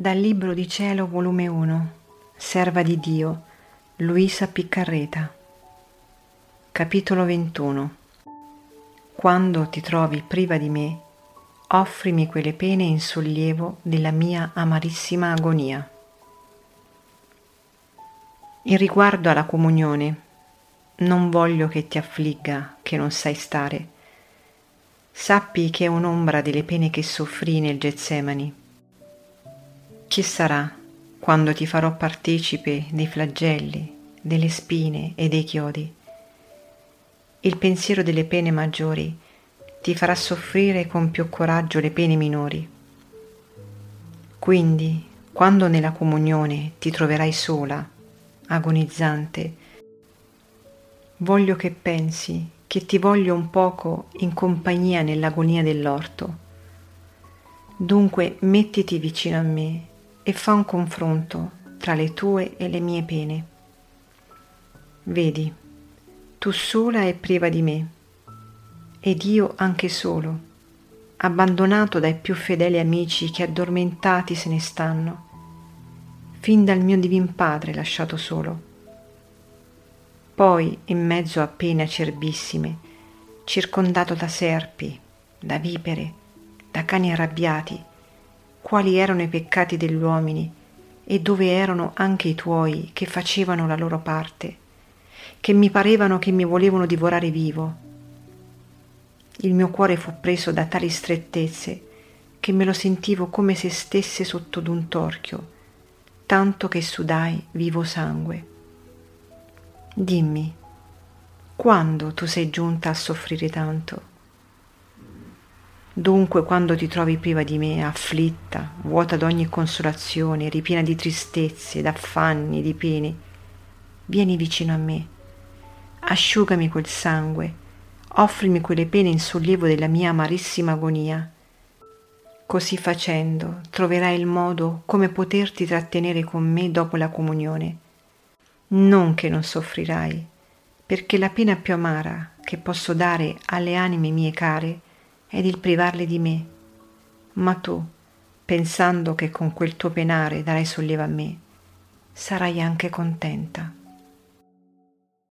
Dal Libro di Cielo, volume 1, Serva di Dio, Luisa Piccarreta. Capitolo 21. Quando ti trovi priva di me, offrimi quelle pene in sollievo della mia amarissima agonia. In riguardo alla comunione, non voglio che ti affligga che non sai stare. Sappi che è un'ombra delle pene che soffrì nel Getsemani. Chi sarà quando ti farò partecipe dei flagelli, delle spine e dei chiodi? Il pensiero delle pene maggiori ti farà soffrire con più coraggio le pene minori. Quindi, quando nella comunione ti troverai sola, agonizzante, voglio che pensi che ti voglio un poco in compagnia nell'agonia dell'orto. Dunque mettiti vicino a me e fa un confronto tra le tue e le mie pene. Vedi, tu sola e priva di me, ed io anche solo, abbandonato dai più fedeli amici che addormentati se ne stanno, fin dal mio divin padre lasciato solo poi in mezzo a pene acerbissime, circondato da serpi, da vipere, da cani arrabbiati, quali erano i peccati degli uomini e dove erano anche i tuoi che facevano la loro parte, che mi parevano che mi volevano divorare vivo. Il mio cuore fu preso da tali strettezze che me lo sentivo come se stesse sotto d'un torchio, tanto che sudai vivo sangue. Dimmi, quando tu sei giunta a soffrire tanto? Dunque quando ti trovi priva di me, afflitta, vuota d'ogni consolazione, ripiena di tristezze, d'affanni, di pene, vieni vicino a me, asciugami quel sangue, offrimi quelle pene in sollievo della mia amarissima agonia. Così facendo troverai il modo come poterti trattenere con me dopo la comunione non che non soffrirai, perché la pena più amara che posso dare alle anime mie care è il privarle di me. Ma tu, pensando che con quel tuo penare darai sollievo a me, sarai anche contenta.